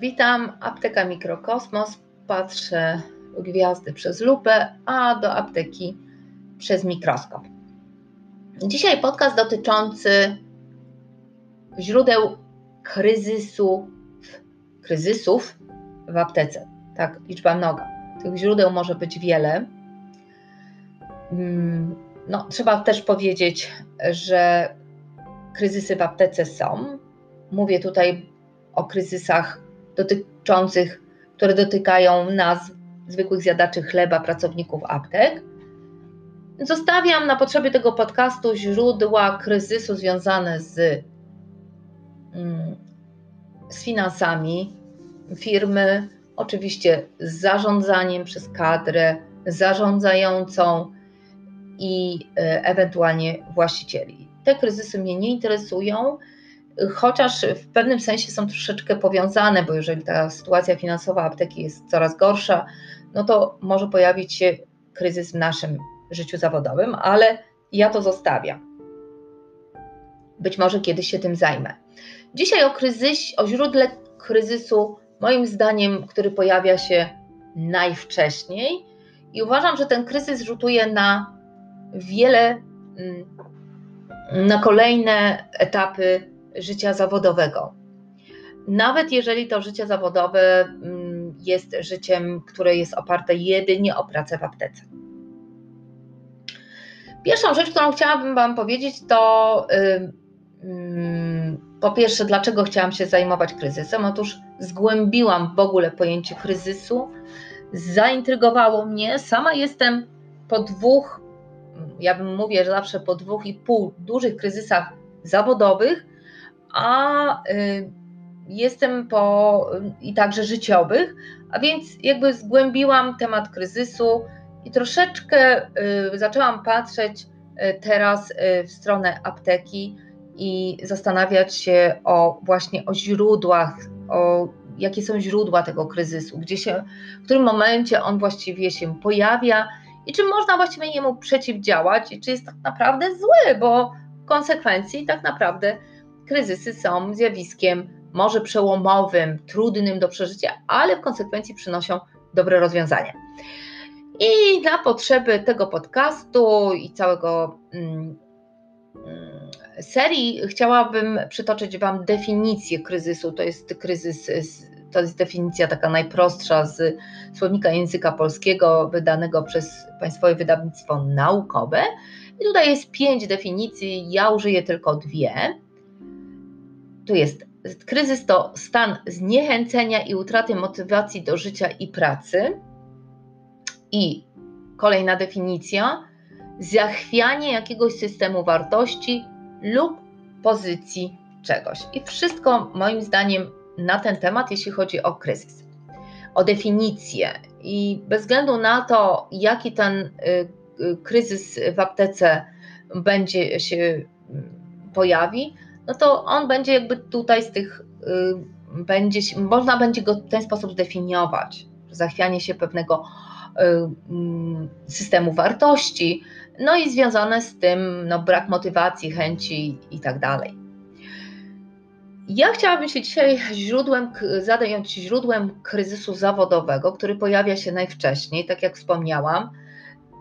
Witam, apteka Mikrokosmos. Patrzę gwiazdy przez lupę, a do apteki przez mikroskop. Dzisiaj podcast dotyczący źródeł kryzysu, kryzysów w aptece. Tak, liczba mnoga. Tych źródeł może być wiele. Mm, no, trzeba też powiedzieć, że kryzysy w aptece są. Mówię tutaj o kryzysach dotyczących, które dotykają nas, zwykłych zjadaczy chleba, pracowników aptek. Zostawiam na potrzeby tego podcastu źródła kryzysu związane z, mm, z finansami firmy, oczywiście z zarządzaniem przez kadrę zarządzającą i e, ewentualnie właścicieli. Te kryzysy mnie nie interesują chociaż w pewnym sensie są troszeczkę powiązane, bo jeżeli ta sytuacja finansowa apteki jest coraz gorsza, no to może pojawić się kryzys w naszym życiu zawodowym, ale ja to zostawiam. Być może kiedyś się tym zajmę. Dzisiaj o kryzysie, o źródle kryzysu, moim zdaniem, który pojawia się najwcześniej i uważam, że ten kryzys rzutuje na wiele, mm, na kolejne etapy życia zawodowego. Nawet jeżeli to życie zawodowe mm, jest życiem, które jest oparte jedynie o pracę w aptece. Pierwszą rzecz, którą chciałabym Wam powiedzieć, to po pierwsze, dlaczego chciałam się zajmować kryzysem? Otóż zgłębiłam w ogóle pojęcie kryzysu, zaintrygowało mnie. Sama jestem po dwóch, ja bym mówię, że zawsze po dwóch i pół dużych kryzysach zawodowych, a y, jestem po i także życiowych, a więc jakby zgłębiłam temat kryzysu i troszeczkę y, zaczęłam patrzeć y, teraz w stronę apteki i zastanawiać się o właśnie o źródłach, o jakie są źródła tego kryzysu, gdzie się, w którym momencie on właściwie się pojawia i czy można właściwie jemu przeciwdziałać i czy jest tak naprawdę zły, bo konsekwencji tak naprawdę kryzysy są zjawiskiem może przełomowym, trudnym do przeżycia, ale w konsekwencji przynoszą dobre rozwiązania. I na potrzeby tego podcastu i całego mm, mm, serii chciałabym przytoczyć Wam definicję kryzysu. To jest kryzys, to jest definicja taka najprostsza z słownika języka polskiego, wydanego przez Państwowe Wydawnictwo Naukowe. I tutaj jest pięć definicji, ja użyję tylko dwie tu jest kryzys to stan zniechęcenia i utraty motywacji do życia i pracy. I kolejna definicja: zachwianie jakiegoś systemu wartości lub pozycji czegoś. I wszystko moim zdaniem na ten temat, jeśli chodzi o kryzys. O definicję. I bez względu na to, jaki ten y, y, kryzys w aptece będzie się mm, pojawi, no to on będzie jakby tutaj z tych, y, będzie, można będzie go w ten sposób zdefiniować, zachwianie się pewnego y, mm, systemu wartości, no i związane z tym no, brak motywacji, chęci i tak dalej. Ja chciałabym się dzisiaj źródłem, zająć źródłem kryzysu zawodowego, który pojawia się najwcześniej, tak jak wspomniałam.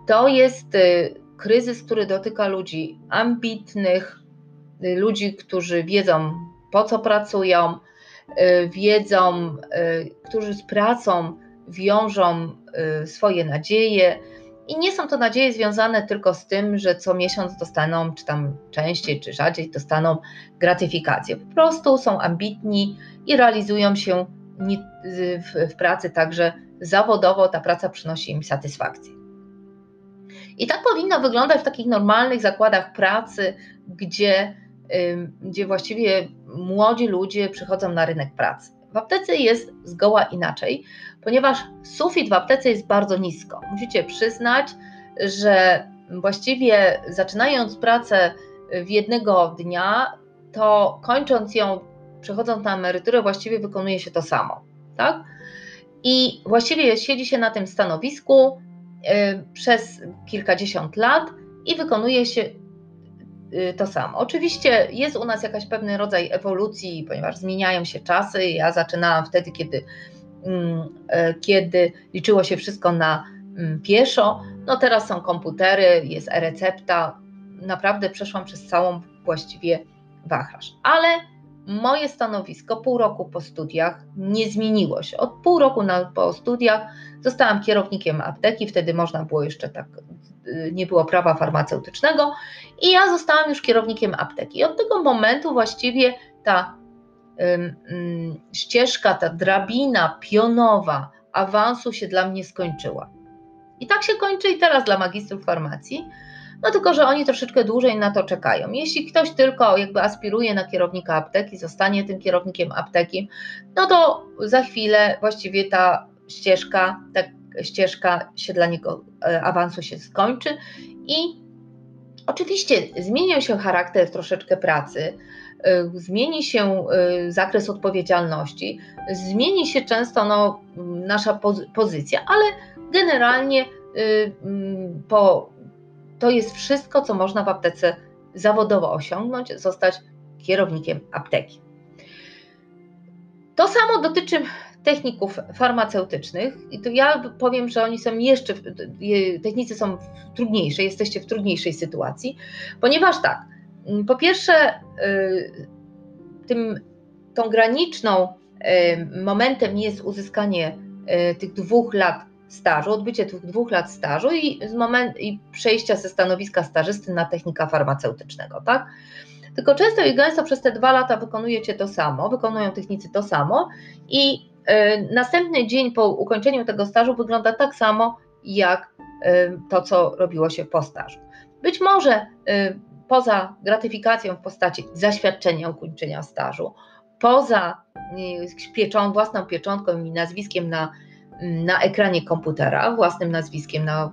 To jest y, kryzys, który dotyka ludzi ambitnych, ludzi, którzy wiedzą, po co pracują, y, wiedzą, y, którzy z pracą wiążą swoje nadzieje. I nie są to nadzieje związane tylko z tym, że co miesiąc dostaną, czy tam częściej, czy rzadziej dostaną gratyfikację. Po prostu są ambitni i realizują się w, pracy także zawodowo, ta praca przynosi im satysfakcję. I tak powinno wyglądać w takich normalnych zakładach pracy, gdzie gdzie właściwie młodzi ludzie przychodzą na rynek pracy. W aptece jest zgoła inaczej, ponieważ sufit w aptece jest bardzo nisko. Musicie przyznać, że właściwie zaczynając pracę w jednego dnia, to kończąc ją, przechodząc na emeryturę, właściwie wykonuje się to samo. Tak? I właściwie siedzi się na tym stanowisku przez kilkadziesiąt lat i wykonuje się to samo. Oczywiście jest u nas jakaś pewny rodzaj ewolucji, ponieważ zmieniają się czasy. Ja zaczynałam wtedy, kiedy, mm, kiedy liczyło się wszystko na mm, pieszo. No teraz są komputery, jest e-recepta. Naprawdę przeszłam przez całą właściwie wachlarz. Ale moje stanowisko pół roku po studiach nie zmieniło się. Od pół roku na, po studiach zostałam kierownikiem apteki, wtedy można było jeszcze tak, y, nie było prawa farmaceutycznego i ja zostałam już kierownikiem apteki. I od tego momentu właściwie ta ścieżka, ta drabina pionowa awansu się dla mnie skończyła. I tak się kończy i teraz dla magistrów farmacji no tylko, że oni troszeczkę dłużej na to czekają. Jeśli ktoś tylko jakby aspiruje na kierownika apteki, zostanie tym kierownikiem apteki, no to za chwilę właściwie ta ścieżka, ta ścieżka się dla niego e, awansu się skończy i oczywiście zmieni się charakter troszeczkę pracy, e, zmieni się e, zakres odpowiedzialności, zmieni się często no, nasza pozycja, ale generalnie po to jest wszystko, co można w aptece zawodowo osiągnąć, zostać kierownikiem apteki. To samo dotyczy techników farmaceutycznych i to ja powiem, że oni są jeszcze, technicy są trudniejsze, jesteście w trudniejszej sytuacji, ponieważ tak, po pierwsze y, tym, tą graniczną y, momentem jest uzyskanie y, tych dwóch lat stażu, odbycie tych dwóch lat stażu i, z moment, i przejścia ze stanowiska stażysty na technika farmaceutycznego, tak? Tylko często i gęsto przez te dwa lata wykonujecie to samo, wykonują technicy to samo i y, następny dzień po ukończeniu tego stażu wygląda tak samo jak y, to, co robiło się po stażu. Być może y, poza gratyfikacją w postaci zaświadczenia ukończenia stażu, poza pieczą, własną pieczątką i nazwiskiem na na ekranie komputera, własnym nazwiskiem na,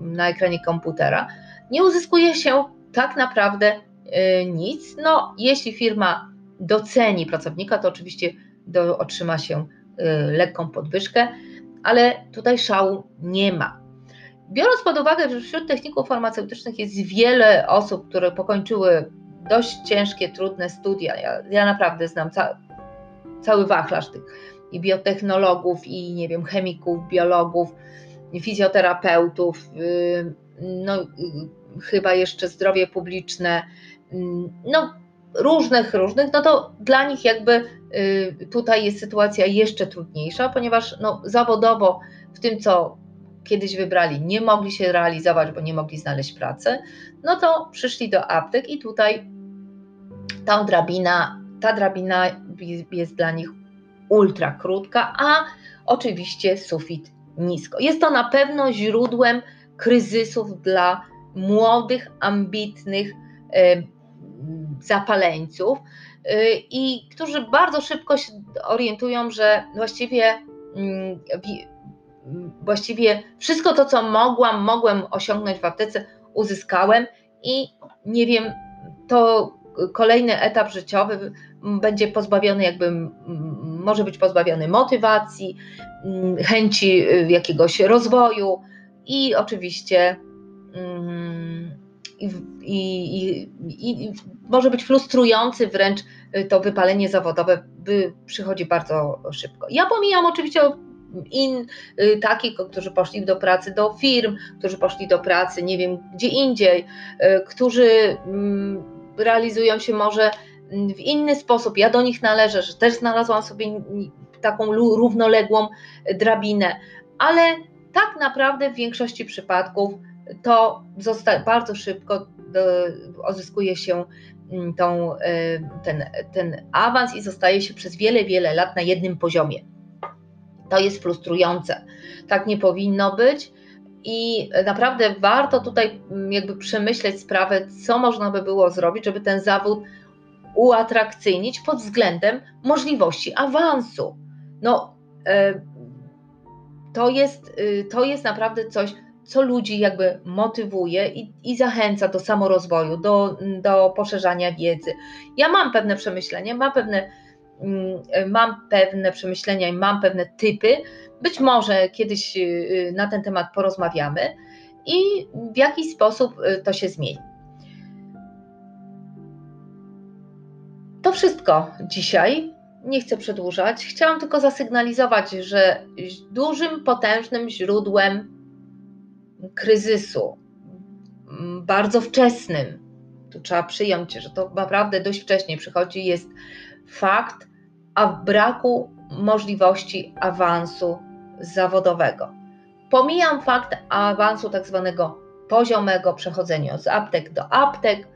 na ekranie komputera, nie uzyskuje się tak naprawdę y, nic. No, jeśli firma doceni pracownika, to oczywiście do, otrzyma się y, lekką podwyżkę, ale tutaj szału nie ma. Biorąc pod uwagę, że wśród techników farmaceutycznych jest wiele osób, które pokończyły dość ciężkie, trudne studia, ja, ja naprawdę znam ca, cały wachlarz tych i biotechnologów, i nie wiem, chemików, biologów, fizjoterapeutów, y, no, y, chyba jeszcze zdrowie publiczne, y, no różnych, różnych, no to dla nich jakby tutaj jest sytuacja jeszcze trudniejsza, ponieważ no, zawodowo w tym, co kiedyś wybrali, nie mogli się realizować, bo nie mogli znaleźć pracy, no to przyszli do aptek i tutaj ta drabina, ta drabina jest dla nich ultra krótka, a oczywiście sufit nisko. Jest to na pewno źródłem kryzysów dla młodych, ambitnych zapaleńców y, i którzy bardzo szybko się orientują, że właściwie mm, właściwie wszystko to, co mogłam, mogłem osiągnąć w aptece, uzyskałem i nie wiem, to kolejny etap życiowy będzie pozbawiony jakby może być pozbawiony motywacji, mm, chęci y, jakiegoś rozwoju i oczywiście mm, i, i, i, i może być frustrujący wręcz y, to wypalenie zawodowe by przychodzi bardzo szybko. Ja pomijam oczywiście in, y, takich, którzy poszli do pracy do firm, którzy poszli do pracy, nie wiem, gdzie indziej, którzy mm, realizują się może w inny sposób. Ja do nich należę, że też znalazłam sobie taką równoległą drabinę, ale tak naprawdę w większości przypadków to bardzo szybko uzyskuje się mm, tą, e, ten, ten awans i zostaje się przez wiele, wiele lat na jednym poziomie. To jest frustrujące. Tak nie powinno być. I naprawdę warto tutaj jakby przemyśleć sprawę, co można by było zrobić, żeby ten zawód uatrakcyjnić pod względem możliwości awansu. No, e, to jest, y, to jest naprawdę coś, co ludzi jakby motywuje i, i zachęca do samorozwoju, do, do poszerzania wiedzy. Ja mam pewne przemyślenia, mam pewne, mm, mam pewne przemyślenia i mam pewne typy. Być może kiedyś y, na ten temat porozmawiamy i w jaki sposób y, to się zmieni. To wszystko dzisiaj. Nie chcę przedłużać. Chciałam tylko zasygnalizować, że dużym, potężnym źródłem kryzysu, bardzo wczesnym, tu trzeba przyjąć, że to naprawdę dość wcześnie przychodzi, jest fakt a braku możliwości awansu zawodowego. Pomijam fakt awansu tak zwanego poziomego, przechodzenia z aptek do aptek,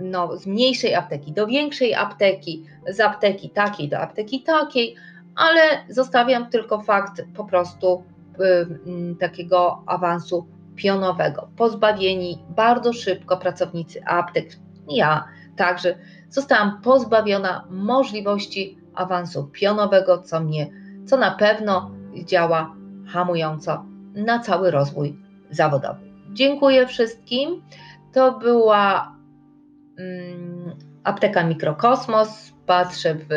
no, z mniejszej apteki do większej apteki, z apteki takiej do apteki takiej, ale zostawiam tylko fakt po prostu y, takiego awansu pionowego. Pozbawieni bardzo szybko pracownicy aptek, ja także zostałam pozbawiona możliwości awansu pionowego, co mnie, co na pewno działa hamująco na cały rozwój zawodowy. Dziękuję wszystkim. To była apteka Mikrokosmos. Patrzę w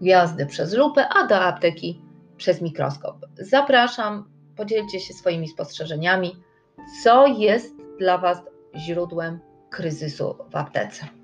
gwiazdy przez lupę, a do apteki przez mikroskop. Zapraszam, podzielcie się swoimi spostrzeżeniami, co jest dla Was źródłem kryzysu w aptece.